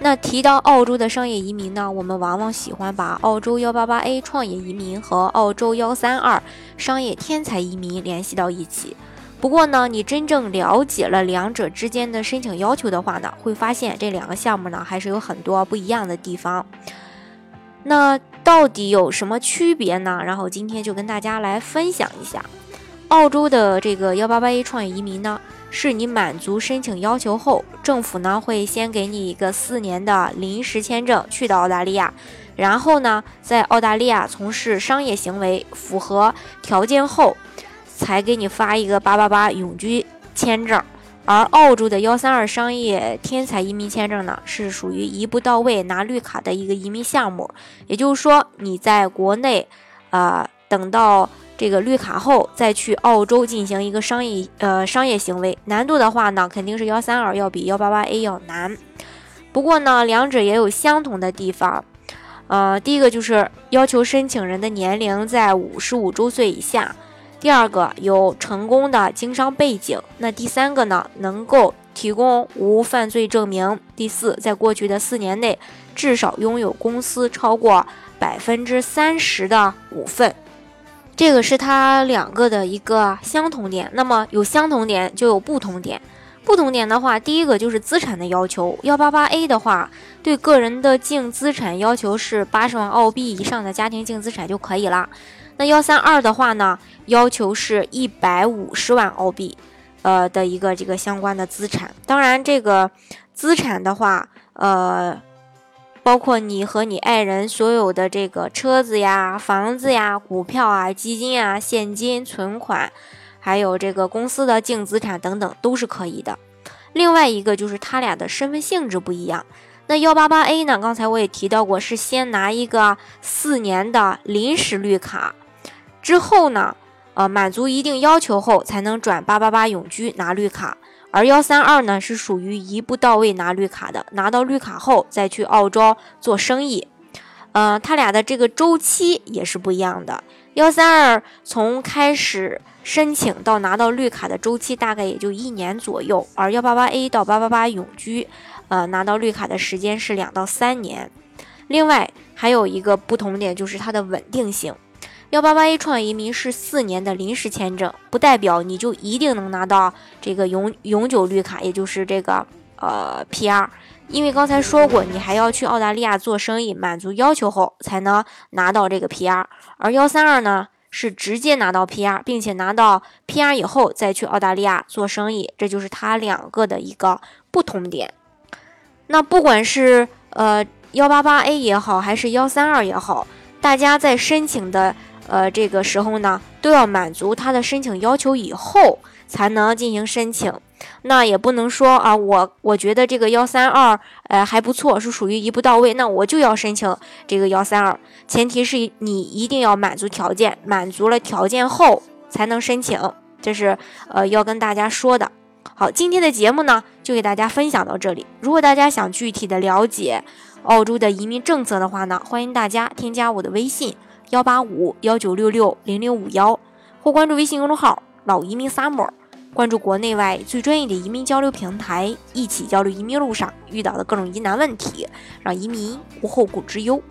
那提到澳洲的商业移民呢，我们往往喜欢把澳洲幺八八 A 创业移民和澳洲幺三二商业天才移民联系到一起。不过呢，你真正了解了两者之间的申请要求的话呢，会发现这两个项目呢还是有很多不一样的地方。那到底有什么区别呢？然后今天就跟大家来分享一下，澳洲的这个幺八八 A 创业移民呢。是你满足申请要求后，政府呢会先给你一个四年的临时签证去到澳大利亚，然后呢在澳大利亚从事商业行为，符合条件后，才给你发一个八八八永居签证。而澳洲的幺三二商业天才移民签证呢，是属于一步到位拿绿卡的一个移民项目，也就是说你在国内，啊等到。这个绿卡后再去澳洲进行一个商业呃商业行为，难度的话呢，肯定是幺三二要比幺八八 A 要难。不过呢，两者也有相同的地方。呃，第一个就是要求申请人的年龄在五十五周岁以下；第二个有成功的经商背景；那第三个呢，能够提供无犯罪证明；第四，在过去的四年内至少拥有公司超过百分之三十的股份。这个是它两个的一个相同点，那么有相同点就有不同点。不同点的话，第一个就是资产的要求。幺八八 A 的话，对个人的净资产要求是八十万澳币以上的家庭净资产就可以了。那幺三二的话呢，要求是一百五十万澳币，呃的一个这个相关的资产。当然，这个资产的话，呃。包括你和你爱人所有的这个车子呀、房子呀、股票啊、基金啊、现金存款，还有这个公司的净资产等等都是可以的。另外一个就是他俩的身份性质不一样。那幺八八 A 呢？刚才我也提到过，是先拿一个四年的临时绿卡，之后呢，呃，满足一定要求后才能转八八八永居拿绿卡。而幺三二呢是属于一步到位拿绿卡的，拿到绿卡后再去澳洲做生意，呃，它俩的这个周期也是不一样的。幺三二从开始申请到拿到绿卡的周期大概也就一年左右，而幺八八 A 到八八八永居，呃，拿到绿卡的时间是两到三年。另外还有一个不同点就是它的稳定性。幺八八 A 创业移民是四年的临时签证，不代表你就一定能拿到这个永永久绿卡，也就是这个呃 PR。因为刚才说过，你还要去澳大利亚做生意，满足要求后才能拿到这个 PR。而幺三二呢，是直接拿到 PR，并且拿到 PR 以后再去澳大利亚做生意，这就是它两个的一个不同点。那不管是呃幺八八 A 也好，还是幺三二也好，大家在申请的。呃，这个时候呢，都要满足他的申请要求以后才能进行申请。那也不能说啊，我我觉得这个幺三二，呃，还不错，是属于一步到位，那我就要申请这个幺三二。前提是你一定要满足条件，满足了条件后才能申请，这是呃要跟大家说的。好，今天的节目呢，就给大家分享到这里。如果大家想具体的了解澳洲的移民政策的话呢，欢迎大家添加我的微信。幺八五幺九六六零零五幺，或关注微信公众号“老移民 summer”，关注国内外最专业的移民交流平台，一起交流移民路上遇到的各种疑难问题，让移民无后顾之忧。